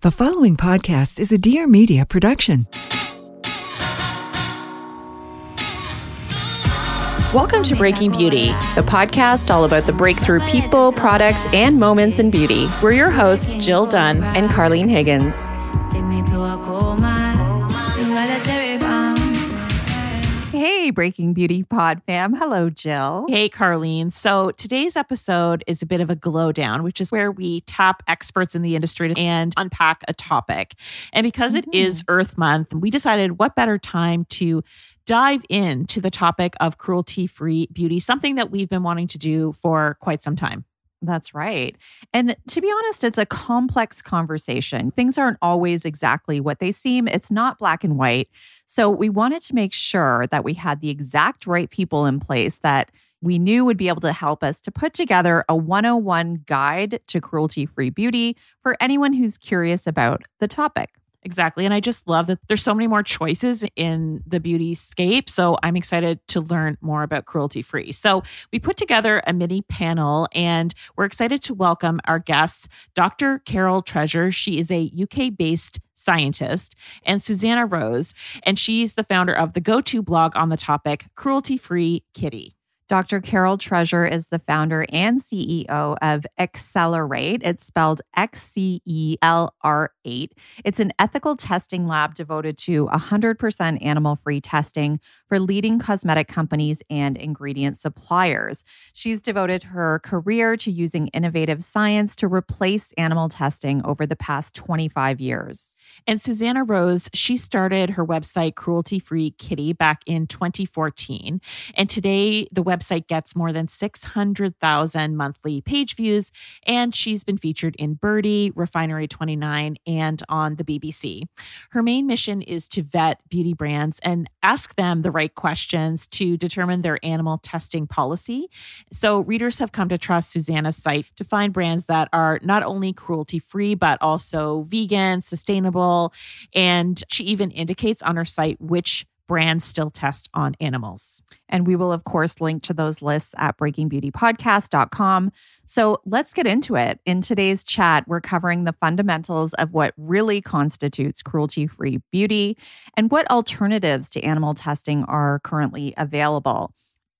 The following podcast is a Dear Media production. Welcome to Breaking Beauty, the podcast all about the breakthrough people, products, and moments in beauty. We're your hosts, Jill Dunn and Carlene Higgins. Hey, Breaking Beauty Pod fam. Hello, Jill. Hey, Carlene. So today's episode is a bit of a glow down, which is where we tap experts in the industry and unpack a topic. And because mm-hmm. it is Earth Month, we decided what better time to dive into the topic of cruelty free beauty, something that we've been wanting to do for quite some time. That's right. And to be honest, it's a complex conversation. Things aren't always exactly what they seem. It's not black and white. So we wanted to make sure that we had the exact right people in place that we knew would be able to help us to put together a 101 guide to cruelty free beauty for anyone who's curious about the topic. Exactly. And I just love that there's so many more choices in the beauty scape. So I'm excited to learn more about cruelty free. So we put together a mini panel and we're excited to welcome our guests, Dr. Carol Treasure. She is a UK based scientist, and Suzana Rose, and she's the founder of the go to blog on the topic, Cruelty Free Kitty. Dr. Carol Treasure is the founder and CEO of XCellR8. It's spelled X C E L R 8. It's an ethical testing lab devoted to 100% animal free testing for leading cosmetic companies and ingredient suppliers. She's devoted her career to using innovative science to replace animal testing over the past 25 years. And Suzana Rose, she started her website, Cruelty Free Kitty, back in 2014. And today, the website website gets more than 600,000 monthly page views, and she's been featured in Byrdie, Refinery 29, and on the BBC. Her main mission is to vet beauty brands and ask them the right questions to determine their animal testing policy. So, readers have come to trust Suzana's site to find brands that are not only cruelty free, but also vegan, sustainable. And she even indicates on her site which brands still test on animals. And we will, of course, link to those lists at breakingbeautypodcast.com. So let's get into it. In today's chat, we're covering the fundamentals of what really constitutes cruelty free beauty and what alternatives to animal testing are currently available.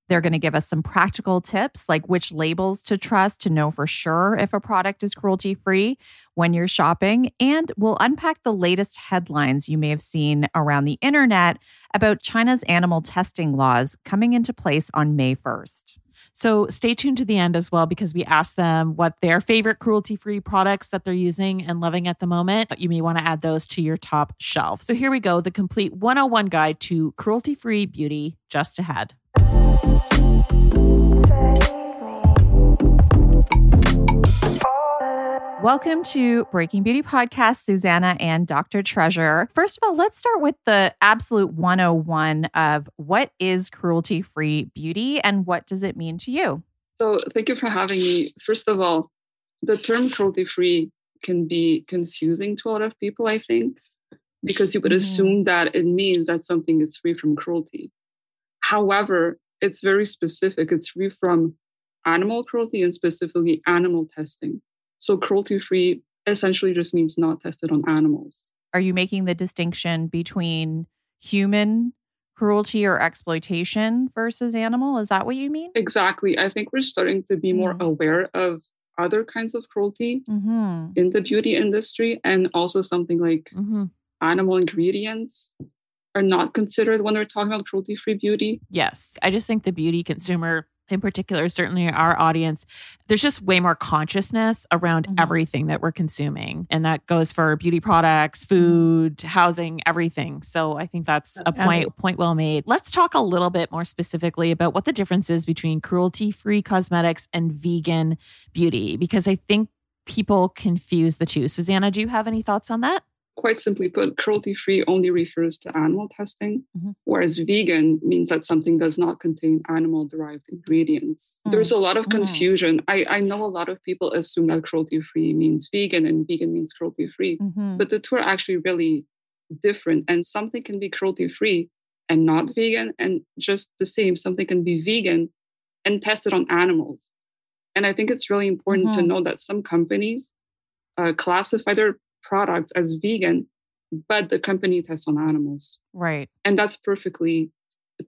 They're going to give us some practical tips like which labels to trust to know for sure if a product is cruelty free when you're shopping. And we'll unpack the latest headlines you may have seen around the internet about China's animal testing laws coming into place on May 1st. So stay tuned to the end as well because we asked them what their favorite cruelty free products that they're using and loving at the moment. You may want to add those to your top shelf. So here we go the complete 101 guide to cruelty free beauty just ahead. Welcome to Breaking Beauty Podcast, Suzana and Dr. Treasure. First of all, let's start with the absolute 101 of what is cruelty free beauty and what does it mean to you? So, thank you for having me. First of all, the term cruelty free can be confusing to a lot of people, I think, because you would mm-hmm. assume that it means that something is free from cruelty. However, it's very specific. It's free from animal cruelty and specifically animal testing. So cruelty free essentially just means not tested on animals. Are you making the distinction between human cruelty or exploitation versus animal? Is that what you mean? Exactly. I think we're starting to be more mm. aware of other kinds of cruelty Mm-hmm. in the beauty industry and also something like hmm animal ingredients are not considered when we're talking about cruelty free beauty. Yes. I just think the beauty consumer in particular, certainly our audience, there's just way more consciousness around Mhm. everything that we're consuming. And that goes for beauty products, Mm-hmm. food, housing, everything. So I think that's a point point well made. Let's talk a little bit more specifically about what the difference is between cruelty-free cosmetics and vegan beauty because I think people confuse the two. Suzana, do you have any thoughts on that? Quite simply put, cruelty free only refers to animal testing, Mhm. whereas vegan means that something does not contain animal derived ingredients. Mm. There's a lot of Mm. confusion. I, I know a lot of people assume that cruelty free means vegan and vegan means cruelty free, Mm-hmm. but the two are actually really different. And something can be cruelty free and not vegan, and just the same, something can be vegan and tested on animals. And I think it's really important to Mhm. know that some companies uh, classify their products as vegan, but the company tests on animals. Right. And that's perfectly,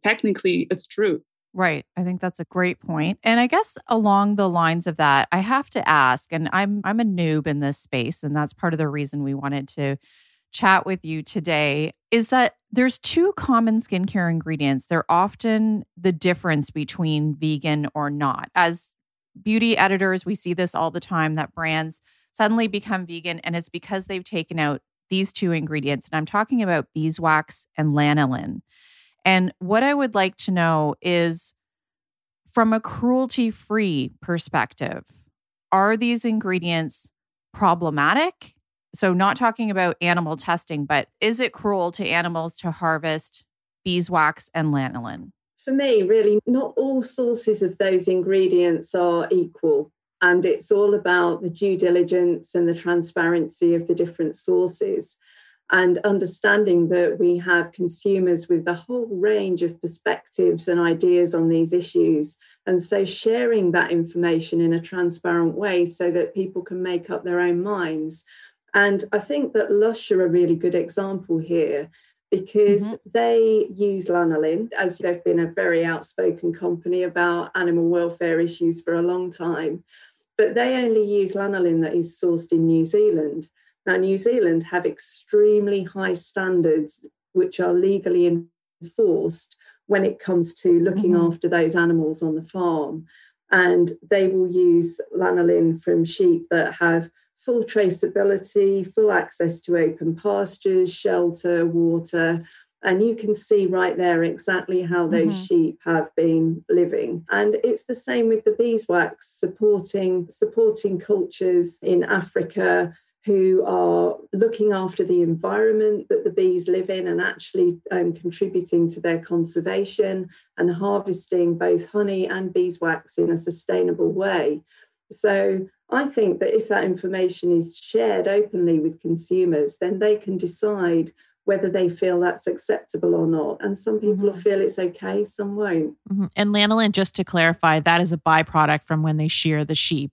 technically, it's true. Right. I think that's a great point. And I guess along the lines of that, I have to ask, and I'm I'm a noob in this space, and that's part of the reason we wanted to chat with you today, is that there's two common skincare ingredients. They're often the difference between vegan or not. As beauty editors, we see this all the time that brands suddenly become vegan, and it's because they've taken out these two ingredients. And I'm talking about beeswax and lanolin. And what I would like to know is from a cruelty free perspective, are these ingredients problematic? So, not talking about animal testing, but is it cruel to animals to harvest beeswax and lanolin? For me, really, not all sources of those ingredients are equal. And it's all about the due diligence and the transparency of the different sources and understanding that we have consumers with a whole range of perspectives and ideas on these issues. And so sharing that information in a transparent way so that people can make up their own minds. And I think that Lush are a really good example here because mm-hmm. they use lanolin, as they've been a very outspoken company about animal welfare issues for a long time. But they only use lanolin that is sourced in New Zealand. Now, New Zealand have extremely high standards, which are legally enforced when it comes to looking Mhm. after those animals on the farm. And they will use lanolin from sheep that have full traceability, full access to open pastures, shelter, water. And you can see right there exactly how those Mhm. sheep have been living. And it's the same with the beeswax, supporting supporting cultures in Africa who are looking after the environment that the bees live in and actually um, contributing to their conservation and harvesting both honey and beeswax in a sustainable way. So I think that if that information is shared openly with consumers, then they can decide whether they feel that's acceptable or not. And some people will feel it's okay, some won't. Mhm. And lanolin, just to clarify, that is a byproduct from when they shear the sheep.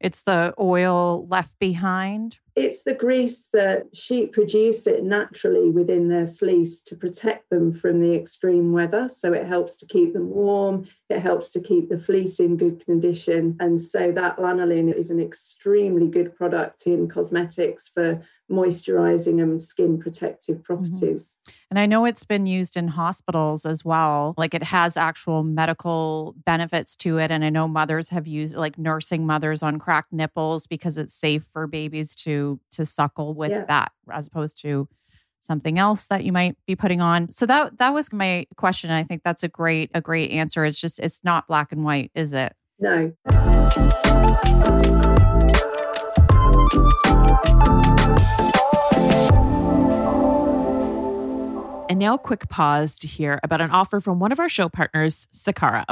It's the oil left behind. It's the grease that sheep produce it naturally within their fleece to protect them from the extreme weather. So it helps to keep them warm, it helps to keep the fleece in good condition. And so that lanolin is an extremely good product in cosmetics for moisturizing and skin protective mm-hmm. properties. And I know it's been used in hospitals as well. Like it has actual medical benefits to it. And I know mothers have used like nursing mothers on cracked nipples because it's safe for babies to to suckle with Yeah. that as opposed to something else that you might be putting on. So that that was my question. I think that's a great a great answer. It's just it's not black and white, is it? No. And now, a quick pause to hear about an offer from one of our show partners, Sakara.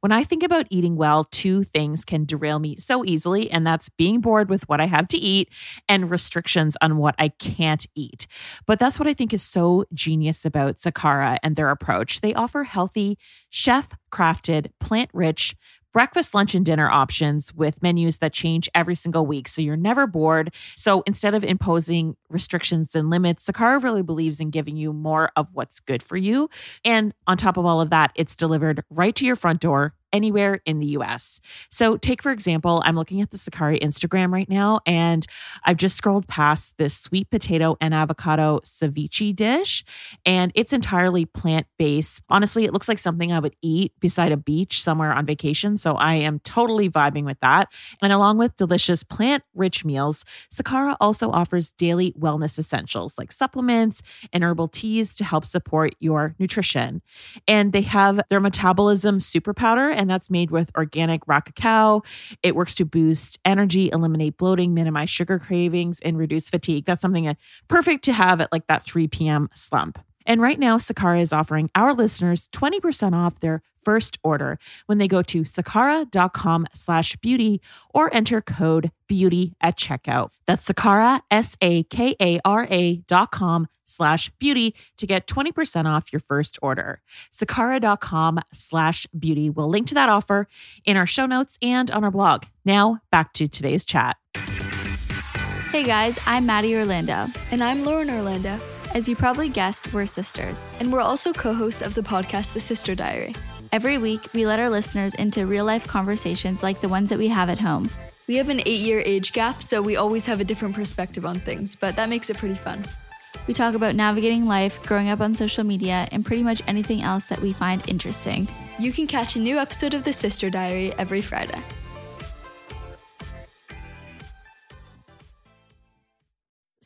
When I think about eating well, two things can derail me so easily, and that's being bored with what I have to eat and restrictions on what I can't eat. But that's what I think is so genius about Sakara and their approach. They offer healthy, chef crafted, plant rich, breakfast, lunch, and dinner options with menus that change every single week. So you're never bored. So instead of imposing restrictions and limits, Sakara really believes in giving you more of what's good for you. And on top of all of that, it's delivered right to your front door anywhere in the US. So, take for example, I'm looking at the Sakara Instagram right now, and I've just scrolled past this sweet potato and avocado ceviche dish, and it's entirely plant based. Honestly, it looks like something I would eat beside a beach somewhere on vacation. So, I am totally vibing with that. And along with delicious plant rich meals, Sakara also offers daily wellness essentials like supplements and herbal teas to help support your nutrition. And they have their metabolism super powder, and that's made with organic raw cacao. It works to boost energy, eliminate bloating, minimize sugar cravings, and reduce fatigue. That's something uh, perfect to have at like that 3 p.m. slump. And right now, Sakara is offering our listeners 20% off their first order when they go to sakara.com slash beauty or enter code beauty at checkout. That's Sakara, S-A-K-A-R-A dot com slash beauty to get 20% off your first order. Sakara.com slash beauty. We'll link to that offer in our show notes and on our blog. Now back to today's chat. Hey guys, I'm Maddie Orlando. And I'm Lauren Orlando. As you probably guessed, we're sisters. And we're also co hosts of the podcast, The Sister Diary. Every week, we let our listeners into real life conversations like the ones that we have at home. We have an eight year age gap, so we always have a different perspective on things, but that makes it pretty fun. We talk about navigating life, growing up on social media, and pretty much anything else that we find interesting. You can catch a new episode of The Sister Diary every Friday.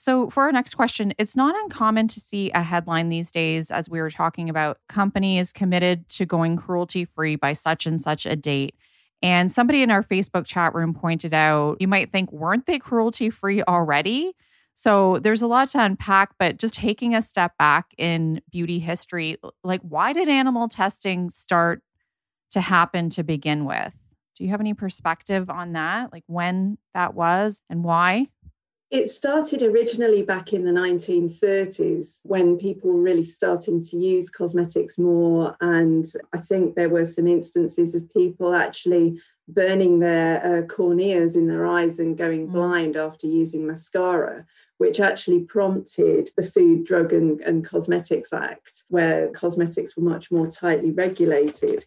So, for our next question, it's not uncommon to see a headline these days, as we were talking about, company is committed to going cruelty free by such and such a date. And somebody in our Facebook chat room pointed out, you might think, weren't they cruelty free already? So, there's a lot to unpack, but just taking a step back in beauty history, like, why did animal testing start to happen to begin with? Do you have any perspective on that? Like, when that was and why? It started originally back in the 1930s when people were really starting to use cosmetics more. And I think there were some instances of people actually burning their uh, corneas in their eyes and going mm. blind after using mascara, which actually prompted the Food, Drug and, and Cosmetics Act, where cosmetics were much more tightly regulated.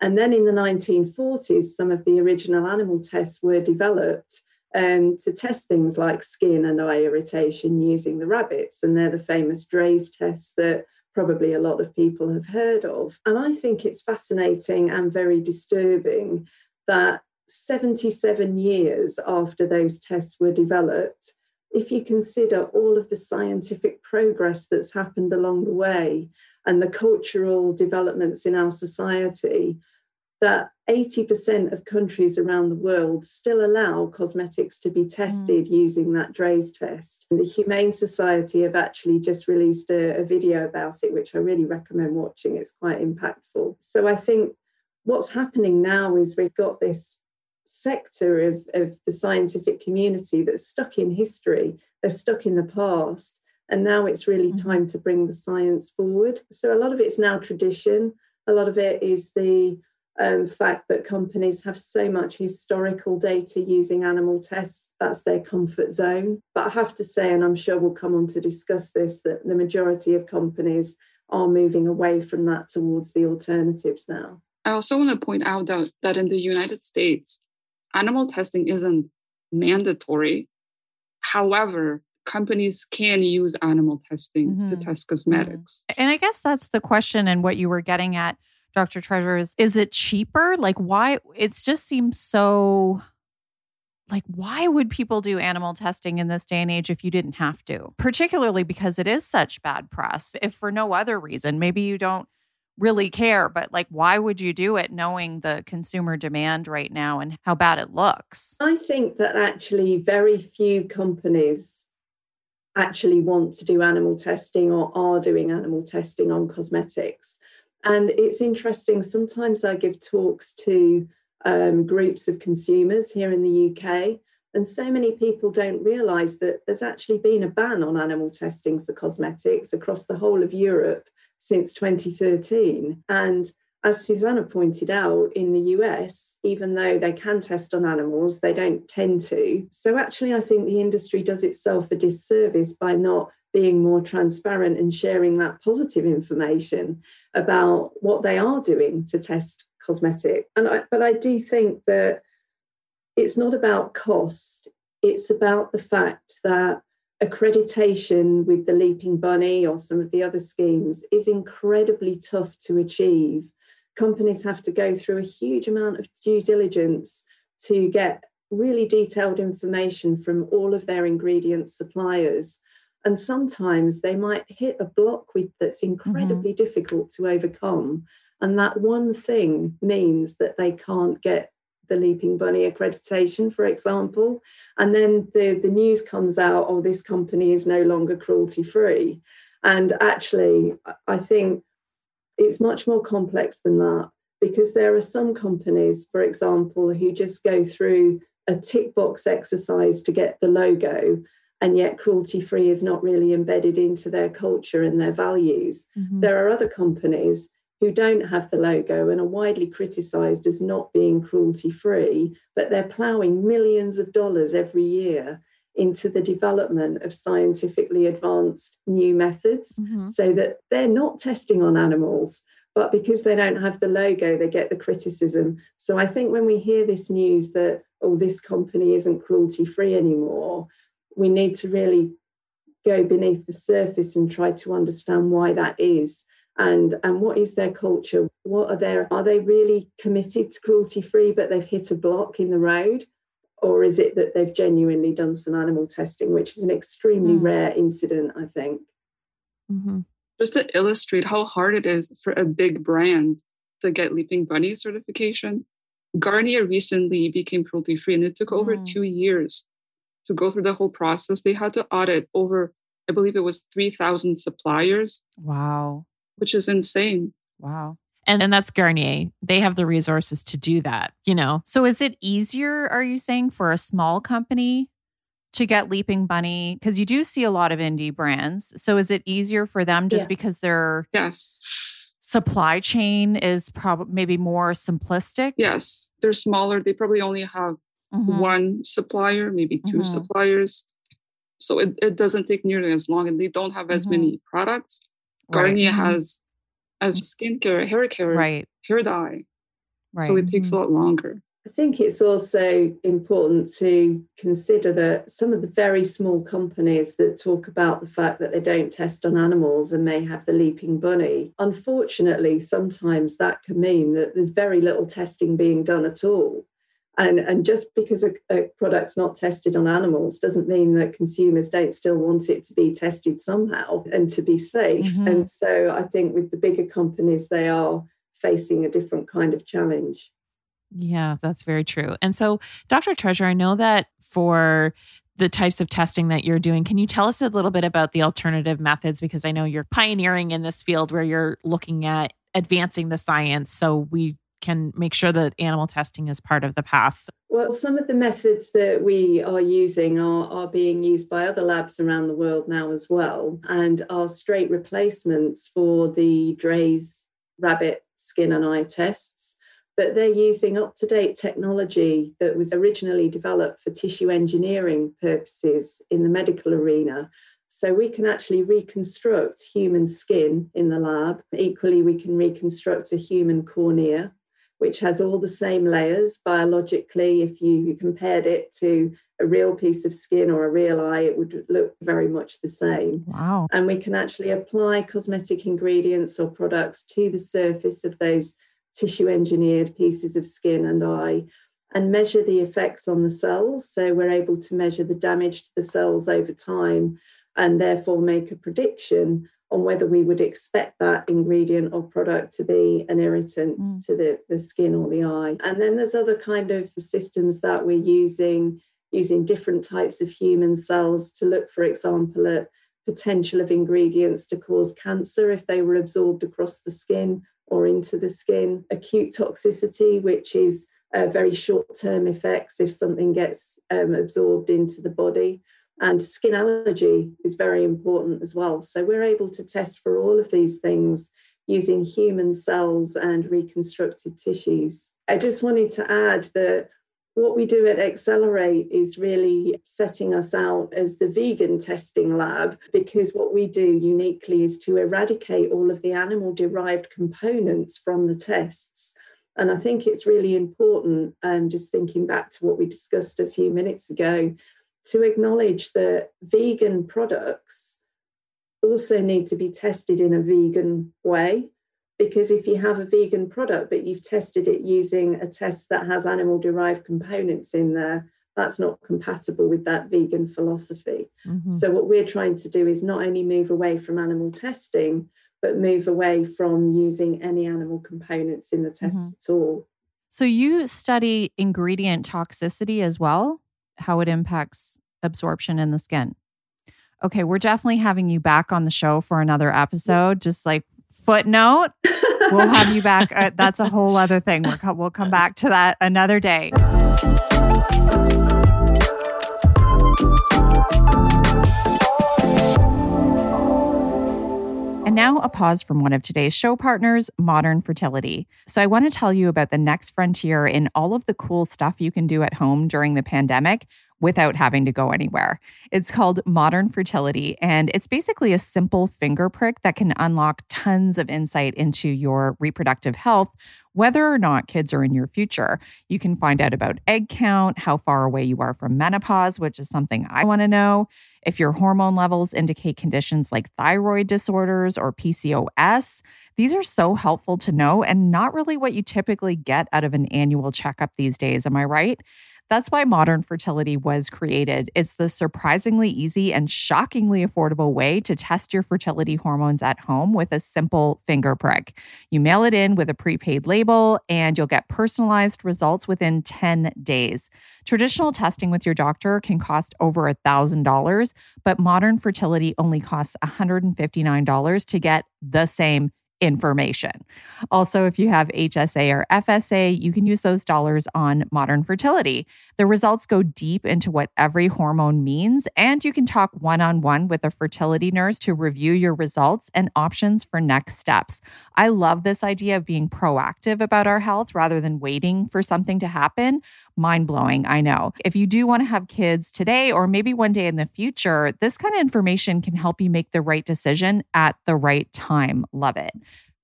And then in the 1940s, some of the original animal tests were developed um, to test things like skin and eye irritation using the rabbits. And they're the famous Draize tests that probably a lot of people have heard of. And I think it's fascinating and very disturbing that 77 years after those tests were developed, if you consider all of the scientific progress that's happened along the way and the cultural developments in our society, that 80% of countries around the world still allow cosmetics to be tested mm. using that Draize test. And the Humane Society have actually just released a, a video about it, which I really recommend watching. It's quite impactful. So I think what's happening now is we've got this sector of, of the scientific community that's stuck in history, they're stuck in the past. And now it's really mm-hmm. time to bring the science forward. So a lot of it's now tradition, a lot of it is the um, fact that companies have so much historical data using animal tests, that's their comfort zone. But I have to say, and I'm sure we'll come on to discuss this, that the majority of companies are moving away from that towards the alternatives now. I also want to point out that, that in the United States, animal testing isn't mandatory. However, companies can use animal testing mm-hmm. to test cosmetics. And I guess that's the question and what you were getting at Dr. Treasure is is it cheaper? Like why it just seems so like why would people do animal testing in this day and age if you didn't have to? Particularly because it is such bad press. If for no other reason, maybe you don't really care, but like why would you do it knowing the consumer demand right now and how bad it looks? I think that actually very few companies actually want to do animal testing or are doing animal testing on cosmetics. And it's interesting, sometimes I give talks to um, groups of consumers here in the UK, and so many people don't realise that there's actually been a ban on animal testing for cosmetics across the whole of Europe since 2013. And as Suzana pointed out, in the US, even though they can test on animals, they don't tend to. So, actually, I think the industry does itself a disservice by not being more transparent and sharing that positive information about what they are doing to test cosmetic. And I, but I do think that it's not about cost. It's about the fact that accreditation with the Leaping Bunny or some of the other schemes is incredibly tough to achieve. Companies have to go through a huge amount of due diligence to get really detailed information from all of their ingredient suppliers. And sometimes they might hit a block with that's incredibly mm-hmm. difficult to overcome. And that one thing means that they can't get the Leaping Bunny accreditation, for example. And then the, the news comes out, oh, this company is no longer cruelty free. And actually, I think it's much more complex than that because there are some companies, for example, who just go through a tick box exercise to get the logo. And yet, cruelty free is not really embedded into their culture and their values. Mm-hmm. There are other companies who don't have the logo and are widely criticized as not being cruelty free, but they're ploughing millions of dollars every year into the development of scientifically advanced new methods mm-hmm. so that they're not testing on animals. But because they don't have the logo, they get the criticism. So I think when we hear this news that, oh, this company isn't cruelty free anymore, we need to really go beneath the surface and try to understand why that is and and what is their culture what are their are they really committed to cruelty free but they've hit a block in the road or is it that they've genuinely done some animal testing which is an extremely mm. rare incident i think mm-hmm. just to illustrate how hard it is for a big brand to get leaping bunny certification garnier recently became cruelty free and it took over mm. two years to go through the whole process they had to audit over i believe it was 3000 suppliers wow which is insane. Wow. And and that's Garnier. They have the resources to do that, you know. So is it easier, are you saying, for a small company to get Leaping Bunny? Because you do see a lot of indie brands. So is it easier for them just yeah. because their yes supply chain is probably maybe more simplistic? Yes. They're smaller. They probably only have mm-hmm. one supplier, maybe 2 mm-hmm. suppliers. So it, it doesn't take nearly as long and they don't have as mm-hmm. many products. Garnier right. has as skincare, hair care, right. hair dye. Right. So it takes mm-hmm. a lot longer. I think it's also important to consider that some of the very small companies that talk about the fact that they don't test on animals and may have the leaping bunny, unfortunately, sometimes that can mean that there's very little testing being done at all. And, and just because a, a, product's not tested on animals doesn't mean that consumers don't still want it to be tested somehow and to be safe. Mm-hmm. And so I think with the bigger companies, they are facing a different kind of challenge. Yeah, that's very true. And so, Dr. Treasure, I know that for the types of testing that you're doing, can you tell us a little bit about the alternative methods? Because I know you're pioneering in this field where you're looking at advancing the science so we can make sure that animal testing is part of the past? Well, some of the methods that we are using are, are being used by other labs around the world now as well, and are straight replacements for the Draize rabbit skin and eye tests. But they're using up to date technology that was originally developed for tissue engineering purposes in the medical arena. So we can actually reconstruct human skin in the lab. Equally, we can reconstruct a human cornea which has all the same layers biologically. If you compared it to a real piece of skin or a real eye, it would look very much the same. Wow. And we can actually apply cosmetic ingredients or products to the surface of those tissue engineered pieces of skin and eye and measure the effects on the cells. So we're able to measure the damage to the cells over time and therefore make a prediction on whether we would expect that ingredient or product to be an irritant mm. to the, the skin or the eye. And then there's other kind of systems that we're using, using different types of human cells to look, for example, at potential of ingredients to cause cancer if they were absorbed across the skin or into the skin, acute toxicity, which is uh, very short term effects if something gets um, absorbed into the body. And skin allergy is very important as well. So we're able to test for all of these things using human cells and reconstructed tissues. I just wanted to add that what we do at XCellR8 is really setting us out as the vegan testing lab because what we do uniquely is to eradicate all of the animal derived components from the tests And I think it's really important, um, just thinking back to what we discussed a few minutes ago, to acknowledge that vegan products also need to be tested in a vegan way. Because if you have a vegan product, but you've tested it using a test that has animal derived components in there, that's not compatible with that vegan philosophy. Mm-hmm. So, what we're trying to do is not only move away from animal testing, but move away from using any animal components in the tests mm-hmm. at all. So, you study ingredient toxicity as well, how it impacts absorption in the skin. Okay, we're definitely having you back on the show for another episode. Just like footnote, we'll have you back. Uh, that's a whole other thing. We'll, we'll come back to that another day. Now a pause from one of today's show partners, Modern Fertility. So, I want to tell you about the next frontier in all of the cool stuff you can do at home during the pandemic without having to go anywhere. It's called Modern Fertility, and it's basically a simple finger prick that can unlock tons of insight into your reproductive health, whether or not kids are in your future. You can find out about egg count, how far away you are from menopause, which is something I want to know, if your hormone levels indicate conditions like thyroid disorders or PCOS. These are so helpful to know and not really what you typically get out of an annual checkup these days. Am I right? That's why modern fertility was created. It's the surprisingly easy and shockingly affordable way to test your fertility hormones at home with a simple finger prick. You mail it in with a prepaid label, and you'll get personalized results within 10 days. Traditional testing with your doctor can cost over $1,000, but modern fertility only costs $159 to get the same information. Also, if you have HSA or FSA, you can use those dollars on modern fertility. The results go deep into what every hormone means, and you can talk one on one with a fertility nurse to review your results and options for next steps. I love this idea of being proactive about our health rather than waiting for something to happen. Mind blowing, I know. If you do want to have kids today or maybe one day in the future, this kind of information can help you make the right decision at the right time. Love it.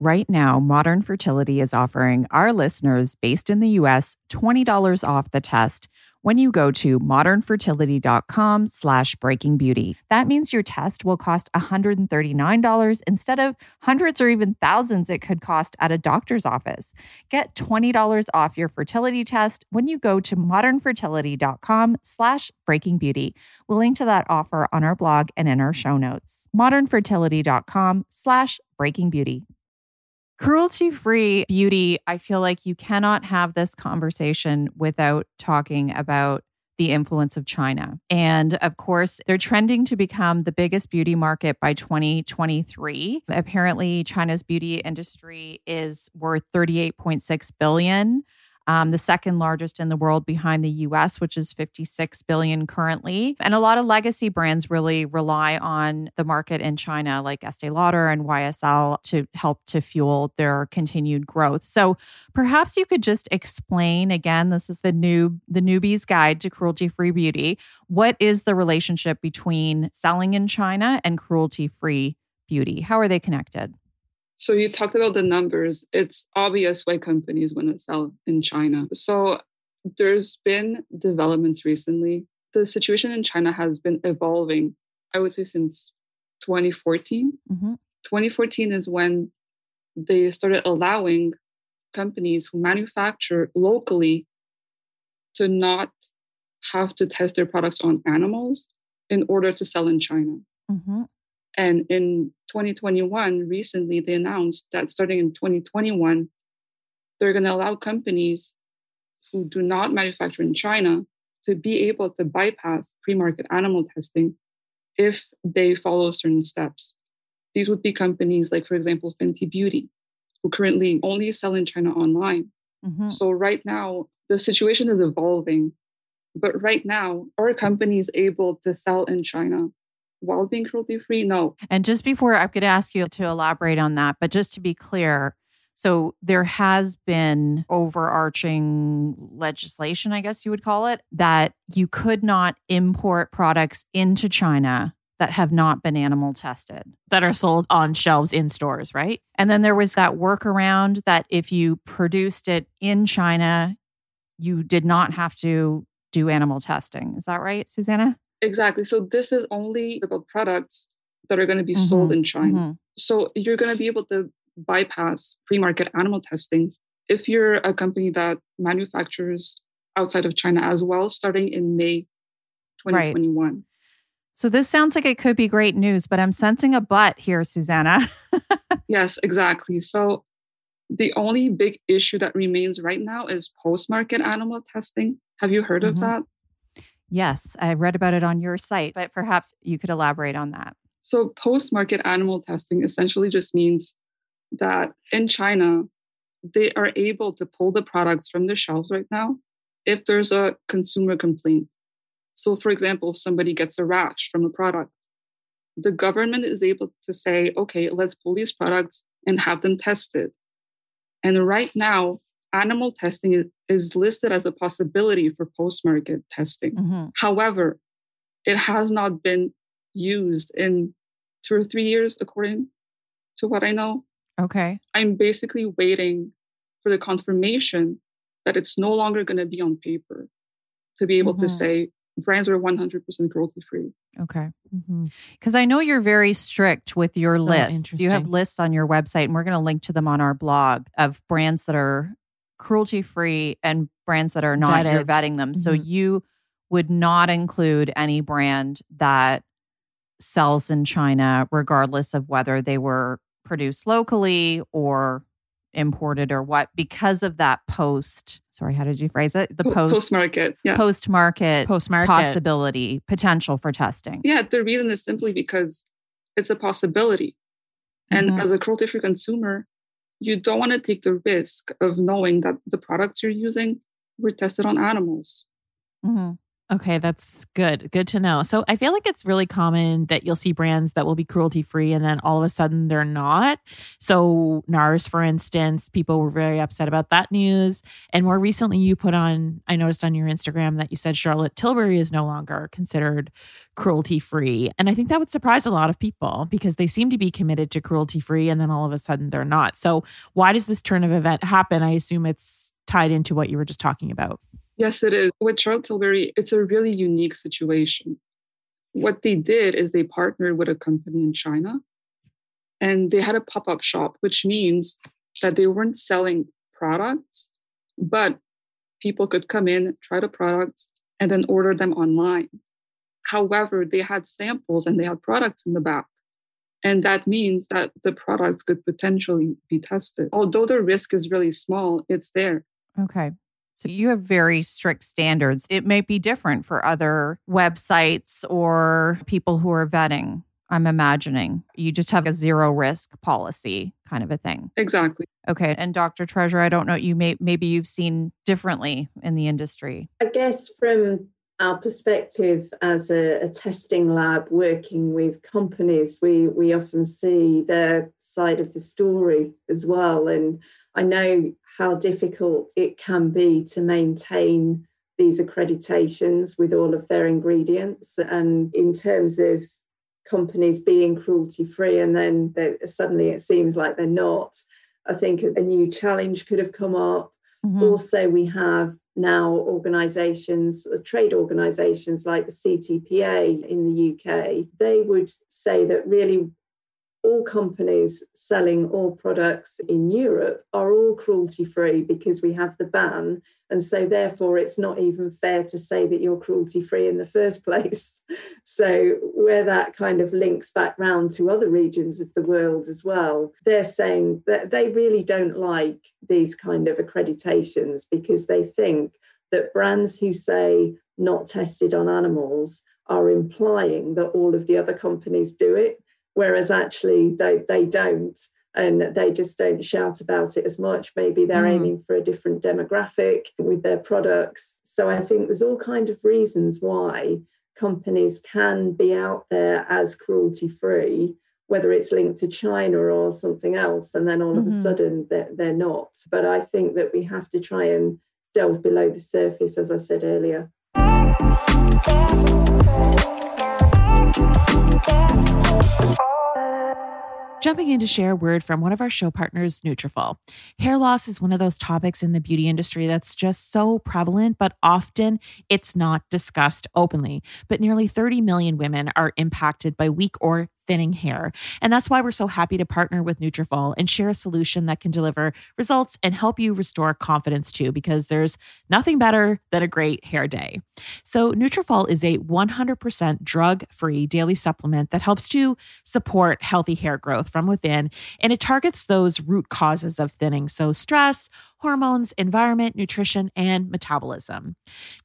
Right now, Modern Fertility is offering our listeners based in the US $20 off the test when you go to modernfertility.com slash breaking beauty. That means your test will cost $139 instead of hundreds or even thousands it could cost at a doctor's office. Get $20 off your fertility test when you go to modernfertility.com slash breaking beauty. We'll link to that offer on our blog and in our show notes. modernfertility.com slash breaking beauty. Cruelty free beauty, I feel like you cannot have this conversation without talking about the influence of China. And of course, they're trending to become the biggest beauty market by 2023. Apparently, China's beauty industry is worth 38.6 billion um, the second largest in the world behind the US, which is 56 billion currently. And a lot of legacy brands really rely on the market in China, like Estee Lauder and YSL, to help to fuel their continued growth. So perhaps you could just explain again, this is the new the newbie's guide to cruelty-free beauty. What is the relationship between selling in China and cruelty-free beauty? How are they connected? So you talked about the numbers. It's obvious why companies want to sell in China. So there's been developments recently. The situation in China has been evolving, I would say, since 2014. Mm-hmm. 2014 is when they started allowing companies who manufacture locally to not have to test their products on animals in order to sell in China. Mm-hmm. And in 2021, recently, they announced that starting in 2021, they're going to allow companies who do not manufacture in China to be able to bypass pre market animal testing if they follow certain steps. These would be companies like, for example, Fenty Beauty, who currently only sell in China online. Mm-hmm. So, right now, the situation is evolving. But right now, are companies able to sell in China while being cruelty free? No. And just before I'm going to ask you to elaborate on that, but just to be clear, so there has been overarching legislation, I guess you would call it, that you could not import products into China that have not been animal tested. that are sold on shelves in stores, right? And then there was that workaround that if you produced it in China, you did not have to do animal testing. Is that right, Suzana? Exactly. So this is only about products that are going to be sold Mhm, in China. mhm. So you're going to be able to bypass pre-market animal testing if you're a company that manufactures outside of China as well, starting in May Right. 2021. So this sounds like it could be great news, but I'm sensing a but here, Suzana. Yes, exactly. So the only big issue that remains right now is post-market animal testing. Have you heard Mhm. of that? Yes, I read about it on your site, but perhaps you could elaborate on that. So, post market animal testing essentially just means that in China, they are able to pull the products from the shelves right now if there's a consumer complaint. So, for example, if somebody gets a rash from a product, the government is able to say, okay, let's pull these products and have them tested. And right now, animal testing is, is listed as a possibility for post market testing. Mhm. However, it has not been used in two or three years, according to what I know. Okay. I'm basically waiting for the confirmation that it's no longer going to be on paper to be able to Mhm. say brands are 100% cruelty free. Okay. Mm-hmm. Because I know you're very strict with your So lists. You have lists on your website, and we're going to link to them on our blog of brands that are cruelty free and brands that are not. You're vetting them. So Mhm. you would not include any brand that sells in China, regardless of whether they were produced locally or imported or what, because of that post. Sorry, how did you phrase it? The post Post-market, yeah. post market Post market. possibility potential for testing. Yeah, the reason is simply because it's a possibility. And Mhm. as a cruelty free consumer, you don't want to take the risk of knowing that the products you're using were tested on animals. Mhm. Okay, that's good. Good to know. So I feel like it's really common that you'll see brands that will be cruelty free and then all of a sudden they're not. So NARS, for instance, people were very upset about that news. And more recently, you put on, I noticed on your Instagram that you said Charlotte Tilbury is no longer considered cruelty free. And I think that would surprise a lot of people because they seem to be committed to cruelty free and then all of a sudden they're not. So why does this turn of event happen? I assume it's tied into what you were just talking about. Yes, it is. With Charlotte Tilbury, it's a really unique situation. What they did is they partnered with a company in China and they had a pop up shop, which means that they weren't selling products, but people could come in, try the products, and then order them online. However, they had samples and they had products in the back. And that means that the products could potentially be tested. Although the risk is really small, it's there. Okay. So you have very strict standards. It may be different for other websites or people who are vetting. I'm imagining you just have a zero risk policy kind of a thing. Exactly. Okay. And Dr. Treasure, I don't know, you may maybe you've seen differently in the industry. I guess from our perspective as a, a testing lab working with companies, we, we often see their side of the story as well. And I know how difficult it can be to maintain these accreditations with all of their ingredients. And in terms of companies being cruelty free, and then suddenly it seems like they're not, I think a new challenge could have come up. Mhm. Also, we have now organisations, uh, trade organisations like the CTPA in the UK. They would say that really all companies selling all products in Europe are all cruelty free because we have the ban. And so, therefore, it's not even fair to say that you're cruelty free in the first place. So, where that kind of links back round to other regions of the world as well, they're saying that they really don't like these kind of accreditations because they think that brands who say not tested on animals are implying that all of the other companies do it whereas actually they, they don't and they just don't shout about it as much maybe they're Mm. aiming for a different demographic with their products so i think there's all kind of reasons why companies can be out there as cruelty free whether it's linked to china or something else and then all of a Mhm. sudden they're, they're not but i think that we have to try and delve below the surface as i said earlier Jumping in to share a word from one of our show partners, Nutrafol. Hair loss is one of those topics in the beauty industry that's just so prevalent, but often it's not discussed openly. But nearly 30 million women are impacted by weak or thinning hair. And that's why we're so happy to partner with Nutrafol and share a solution that can deliver results and help you restore confidence too, because there's nothing better than a great hair day. So Nutrafol is a 100% drug-free daily supplement that helps to support healthy hair growth from within, and it targets those root causes of thinning. So stress, hormones, environment, nutrition, and metabolism.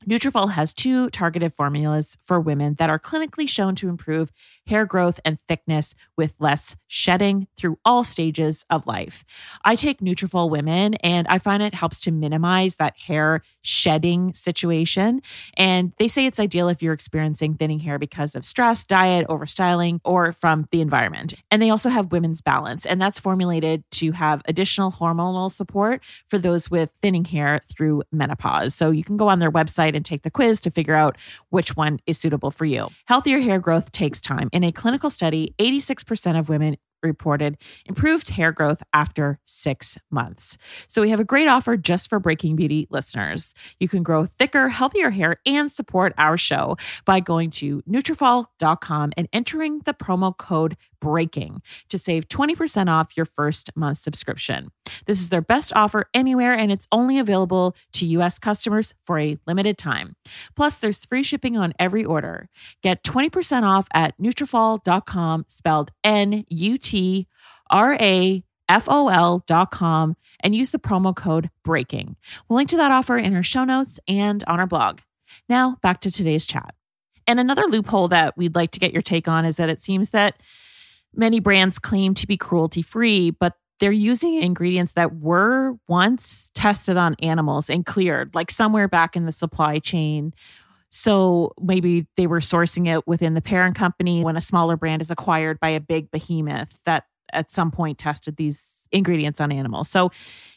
Nutrafol has two targeted formulas for women that are clinically shown to improve hair growth and thickness with less shedding through all stages of life. I take Nutrafol Women and I find it helps to minimize that hair shedding situation. And they say it's ideal if you're experiencing thinning hair because of stress, diet, overstyling, or from the environment. And they also have Women's Balance, and that's formulated to have additional hormonal support for those with thinning hair through menopause. So you can go on their website and take the quiz to figure out which one is suitable for you. Healthier hair growth takes time. In a clinical study, 86% of women reported improved hair growth after six months. So we have a great offer just for Breaking Beauty listeners. You can grow thicker, healthier hair and support our show by going to Nutrafol.com and entering the promo code breaking to save 20% off your first month subscription. This is their best offer anywhere and it's only available to US customers for a limited time. Plus there's free shipping on every order. Get 20% off at Nutrafol.com spelled N U T R A F O L dot com and use the promo code breaking. We'll link to that offer in our show notes and on our blog. Now back to today's chat. And another loophole that we'd like to get your take on is that it seems that many brands claim to be cruelty free, but they're using ingredients that were once tested on animals and cleared, like somewhere back in the supply chain. So maybe they were sourcing it within the parent company when a smaller brand is acquired by a big behemoth that at some point tested these ingredients on animals. So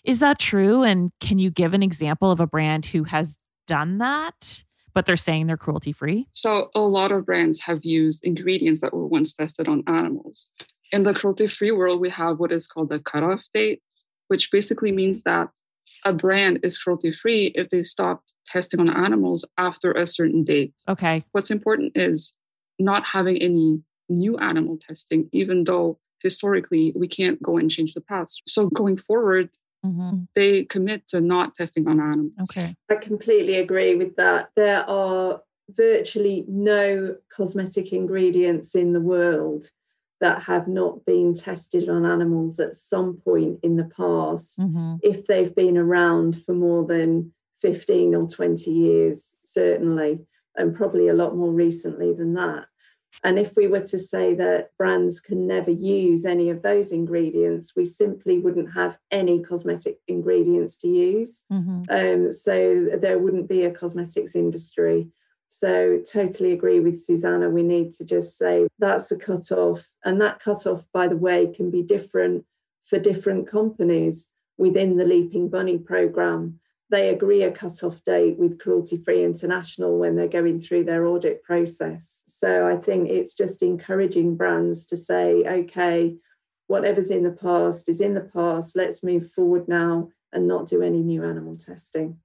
is that true? And can you give an example of a brand who has done that? But they're saying they're cruelty free. So, a lot of brands have used ingredients that were once tested on animals. In the cruelty free world, we have what is called the cutoff date, which basically means that a brand is cruelty free if they stopped testing on animals after a certain date. Okay. What's important is not having any new animal testing, even though historically we can't go and change the past. So going forward, mm-hmm. they commit to not testing on animals. Okay. I completely agree with that. There are virtually no cosmetic ingredients in the world that have not been tested on animals at some point in the past, mm-hmm. if they've been around for more than 15 or 20 years, certainly, and probably a lot more recently than that. And if we were to say that brands can never use any of those ingredients, we simply wouldn't have any cosmetic ingredients to use. Mm-hmm. Um, so there wouldn't be a cosmetics industry. So totally agree with Suzana. We need to just say that's a cutoff. And that cutoff, by the way, can be different for different companies within the Leaping Bunny program they agree a cut-off date with Cruelty Free International when they're going through their audit process. So I think it's just encouraging brands to say, okay, whatever's in the past is in the past. Let's move forward now and not do any new animal testing.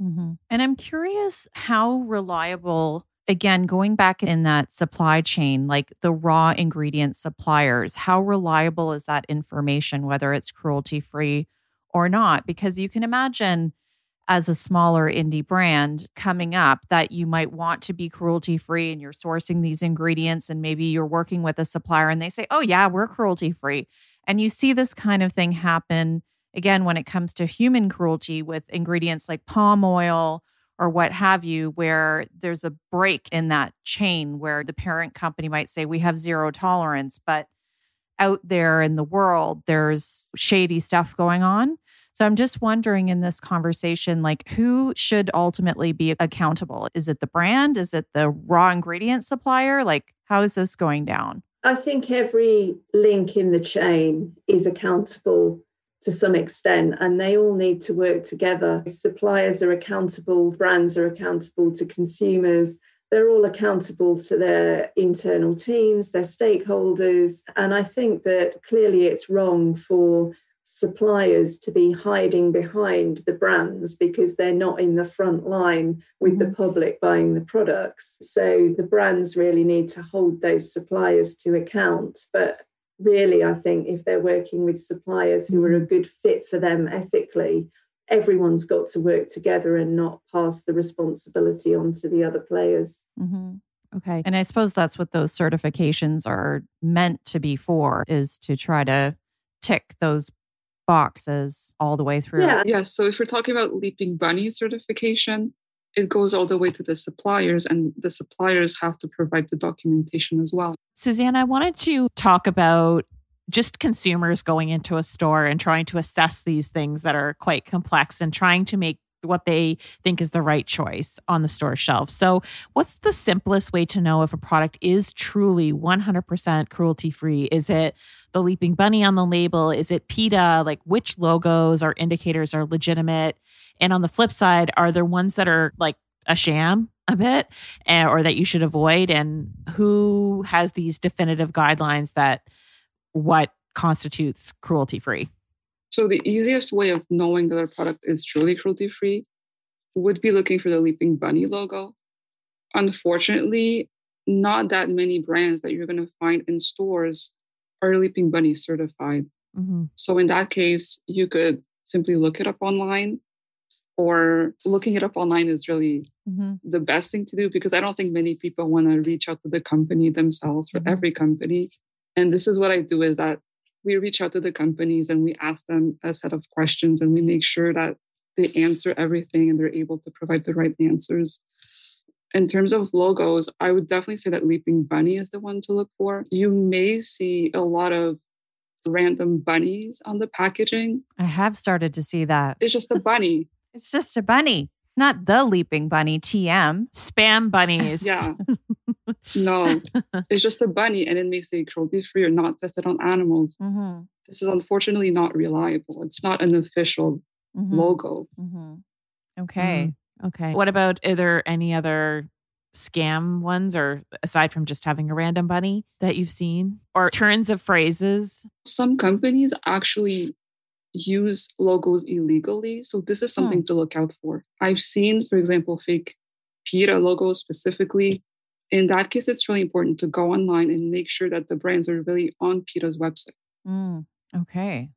Mm-hmm. And I'm curious how reliable, again, going back in that supply chain, like the raw ingredient suppliers, how reliable is that information, whether it's cruelty free or not? Because you can imagine as a smaller indie brand coming up that you might want to be cruelty free and you're sourcing these ingredients and maybe you're working with a supplier and they say, "Oh yeah, we're cruelty free." And you see this kind of thing happen again when it comes to human cruelty with ingredients like palm oil or what have you where there's a break in that chain where the parent company might say we have zero tolerance but out there in the world there's shady stuff going on so I'm just wondering in this conversation, like who should ultimately be accountable? Is it the brand? Is it the raw ingredient supplier? Like, how is this going down? I think every link in the chain is accountable to some extent, and they all need to work together. Suppliers are accountable, brands are accountable to consumers, they're all accountable to their internal teams, their stakeholders. And I think that clearly it's wrong for suppliers to be hiding behind the brands because they're not in the front line with mm-hmm. the public buying the products. So the brands really need to hold those suppliers to account. But really, I think if they're working with suppliers who are a good fit for them ethically, everyone's got to work together and not pass the responsibility on to the other players. Mm-hmm. Okay. And I suppose that's what those certifications are meant to be for is to try to tick those boxes all the way through. Yeah. yeah. So if we're talking about Leaping Bunny certification, it goes all the way to the suppliers, and the suppliers have to provide the documentation as well. Suzana, I wanted to talk about just consumers going into a store and trying to assess these things that are quite complex and trying to make what they think is the right choice on the store shelf. So, what's the simplest way to know if a product is truly 100% cruelty free? Is it the leaping bunny on the label? Is it PETA? Like, which logos or indicators are legitimate? And on the flip side, are there ones that are like a sham a bit eh, or that you should avoid? And who has these definitive guidelines that what constitutes cruelty free? So, the easiest way of knowing that a product is truly cruelty free would be looking for the Leaping Bunny logo. Unfortunately, not that many brands that you're going to find in stores are Leaping Bunny certified. Mm-hmm. So, in that case, you could simply look it up online, or looking it up online is really mm-hmm. the best thing to do because I don't think many people want to reach out to the company themselves for mm-hmm. every company. And this is what I do is that we reach out to the companies and we ask them a set of questions and we make sure that they answer everything and they're able to provide the right answers. In terms of logos, I would definitely say that Leaping Bunny is the one to look for. You may see a lot of random bunnies on the packaging. I have started to see that. It's just a bunny. it's just a bunny, not the Leaping Bunny TM. Spam bunnies. Yeah. no, it's just a bunny, and it may say cruelty free or not tested on animals. Mm-hmm. This is unfortunately not reliable. It's not an official mm-hmm. logo. Mm-hmm. Okay. Mm, okay. What about are there any other scam ones, or aside from just having a random bunny that you've seen, or turns of phrases? Some companies actually use logos illegally. So this is something hmm. to look out for. I've seen, for example, fake PETA logos specifically in that case, it's really important to go online and make sure that the brands are really on PETA's website. Mm, okay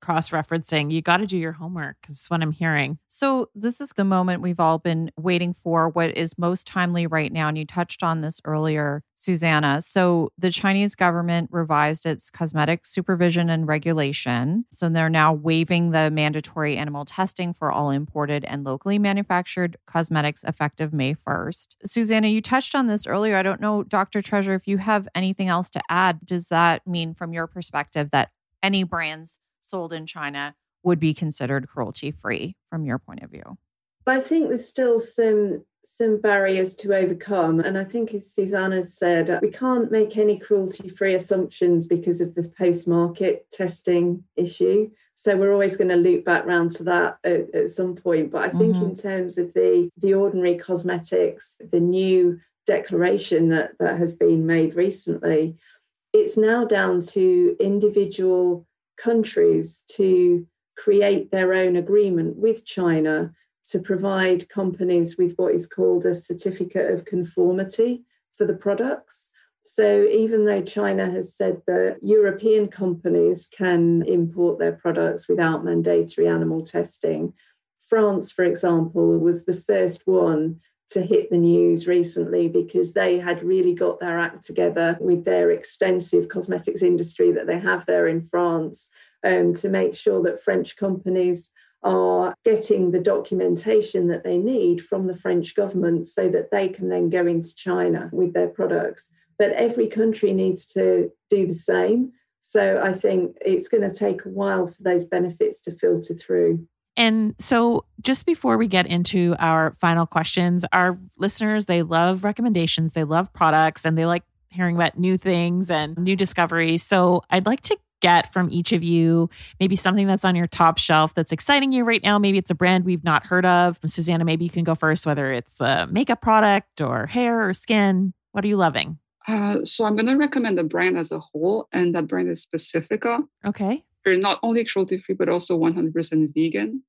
cross referencing. You got to do your homework because what I'm hearing. So, this is the moment we've all been waiting for, what is most timely right now. And you touched on this earlier, Suzana. So, the Chinese government revised its cosmetic supervision and regulation. So, they're now waiving the mandatory animal testing for all imported and locally manufactured cosmetics effective May 1st. Suzana, you touched on this earlier. I don't know, Dr. Treasure, if you have anything else to add. Does that mean, from your perspective, that any brands sold in China would be considered cruelty free from your point of view? I think there's still some some barriers to overcome. And I think, as Suzana said, we can't make any cruelty free assumptions because of the post market testing issue. So we're always going to loop back round to that at, at some point. But I think, mm-hmm. in terms of the, the ordinary cosmetics, the new declaration that, that has been made recently, it's now down to individual countries to create their own agreement with China to provide companies with what is called a certificate of conformity for the products. So, even though China has said that European companies can import their products without mandatory animal testing, France, for example, was the first one to hit the news recently because they had really got their act together with their extensive cosmetics industry that they have there in France um, to make sure that French companies are getting the documentation that they need from the French government so that they can then go into China with their products. But every country needs to do the same. So I think it's going to take a while for those benefits to filter through. And so, just before we get into our final questions, our listeners, they love recommendations, they love products, and they like hearing about new things and new discoveries. So, I'd like to get from each of you. Maybe something that's on your top shelf that's exciting you right now. Maybe it's a brand we've not heard of. Suzana, maybe you can go first, whether it's a makeup product or hair or skin. What are you loving? Uh, so I'm going to recommend a brand as a whole, and that brand is Pacifica. Okay. They're not only cruelty free, but also 100% vegan.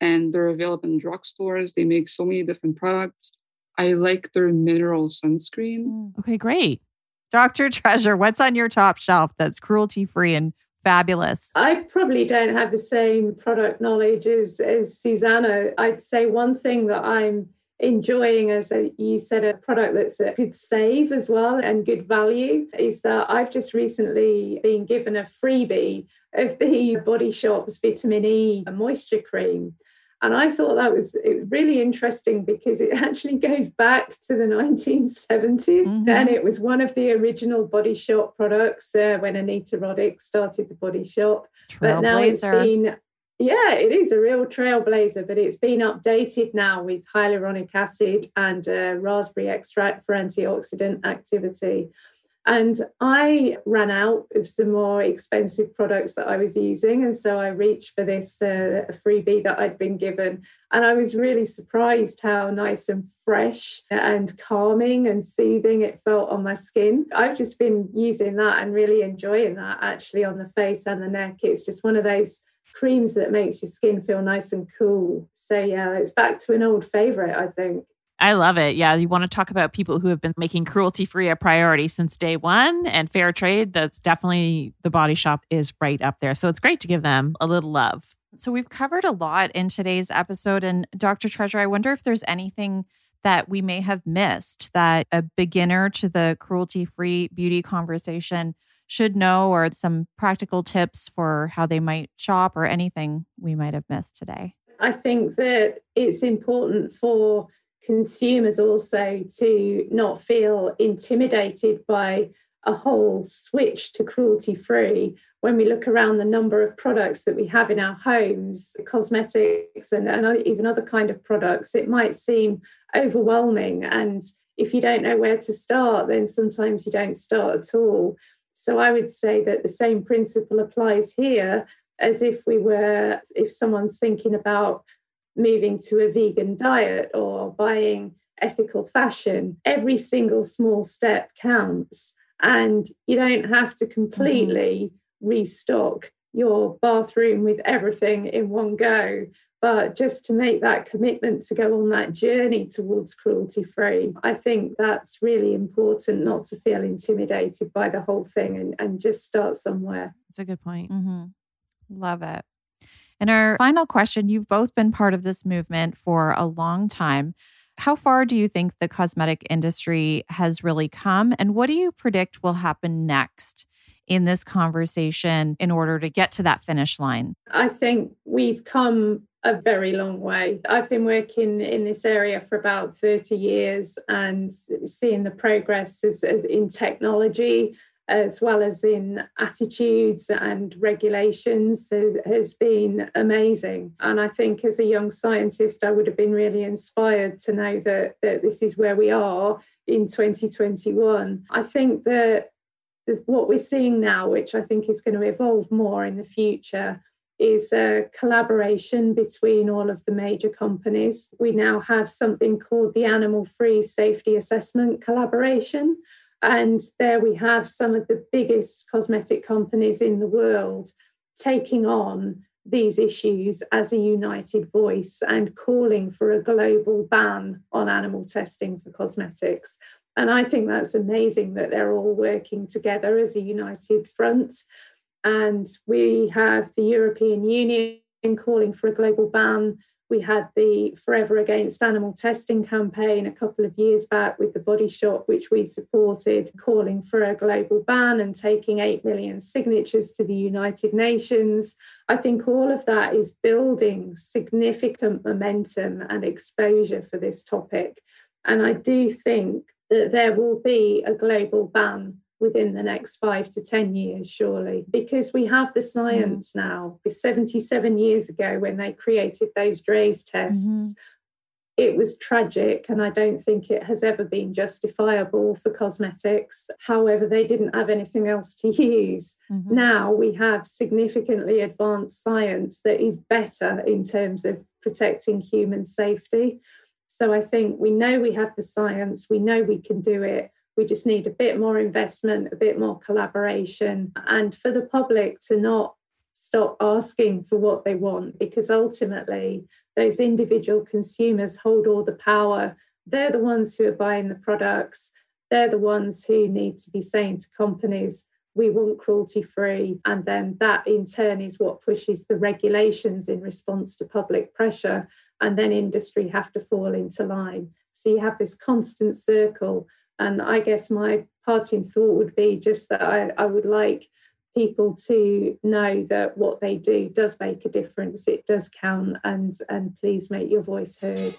And they're available in drugstores. They make so many different products. I like their mineral sunscreen. Mm, okay, great. Dr. Treasure, what's on your top shelf that's cruelty free and fabulous? I probably don't have the same product knowledge as, as Suzana. I'd say one thing that I'm enjoying as a, you said a product that's a good save as well and good value is that I've just recently been given a freebie of the Body Shop's vitamin E moisture cream. And I thought that was really interesting because it actually goes back to the 1970s. Mm-hmm. And it was one of the original Body Shop products uh, when Anita Roddick started the Body Shop. But now it's been, yeah, it is a real trailblazer, but it's been updated now with hyaluronic acid and uh, raspberry extract for antioxidant activity. And I ran out of some more expensive products that I was using. And so I reached for this uh, freebie that I'd been given. And I was really surprised how nice and fresh and calming and soothing it felt on my skin. I've just been using that and really enjoying that actually on the face and the neck. It's just one of those creams that makes your skin feel nice and cool. So, yeah, it's back to an old favorite, I think. I love it. Yeah, you want to talk about people who have been making cruelty free a priority since day one and fair trade. That's definitely the body shop is right up there. So it's great to give them a little love. So we've covered a lot in today's episode. And Dr. Treasure, I wonder if there's anything that we may have missed that a beginner to the cruelty free beauty conversation should know, or some practical tips for how they might shop, or anything we might have missed today. I think that it's important for consumers also to not feel intimidated by a whole switch to cruelty free when we look around the number of products that we have in our homes cosmetics and, and even other kind of products it might seem overwhelming. And if you don't know where to start then sometimes you don't start at all. So i would say that the same principle applies here as if we were if someone's thinking about moving to a vegan diet or buying ethical fashion, every single small step counts. And you don't have to completely mm-hmm. restock your bathroom with everything in one go. But just to make that commitment to go on that journey towards cruelty free, I think that's really important not to feel intimidated by the whole thing and, and just start somewhere. That's a good point. Mm-hmm. Love it. And our final question you've both been part of this movement for a long time. How far do you think the cosmetic industry has really come? And what do you predict will happen next in this conversation in order to get to that finish line? I think we've come a very long way. I've been working in this area for about 30 years and seeing the progress in technology as well as in attitudes and regulations has, been amazing. And I think as a young scientist, I would have been really inspired to know that, that this is where we are in 2021. I think that what we're seeing now, which I think is going to evolve more in the future, is a collaboration between all of the major companies. We now have something called the Animal Free Safety Assessment Collaboration, and there we have some of the biggest cosmetic companies in the world taking on these issues as a united voice and calling for a global ban on animal testing for cosmetics. And I think that's amazing that they're all working together as a united front. And we have the European Union calling for a global ban we had the Forever Against Animal Testing campaign a couple of years back with the Body Shop, which we supported, calling for a global ban and taking 8 million signatures to the United Nations. I think all of that is building significant momentum and exposure for this topic. And I do think that there will be a global ban within the next five to 10 years, surely, because we have the science mm. now. 77 years ago, when they created those Draize tests, mm-hmm. it was tragic, and I don't think it has ever been justifiable for cosmetics. However, they didn't have anything else to use. Mm-hmm. Now we have significantly advanced science that is better in terms of protecting human safety. So I think we know we have the science, we know we can do it. We just need a bit more investment, a bit more collaboration, and for the public to not stop asking for what they want because ultimately those individual consumers hold all the power. They're the ones who are buying the products. They're the ones who need to be saying to companies, we want cruelty free. And then that in turn is what pushes the regulations in response to public pressure. And then industry have to fall into line. So you have this constant circle. And I guess my parting thought would be just that I, I would like people to know that what they do does make a difference. It does count and and please make your voice heard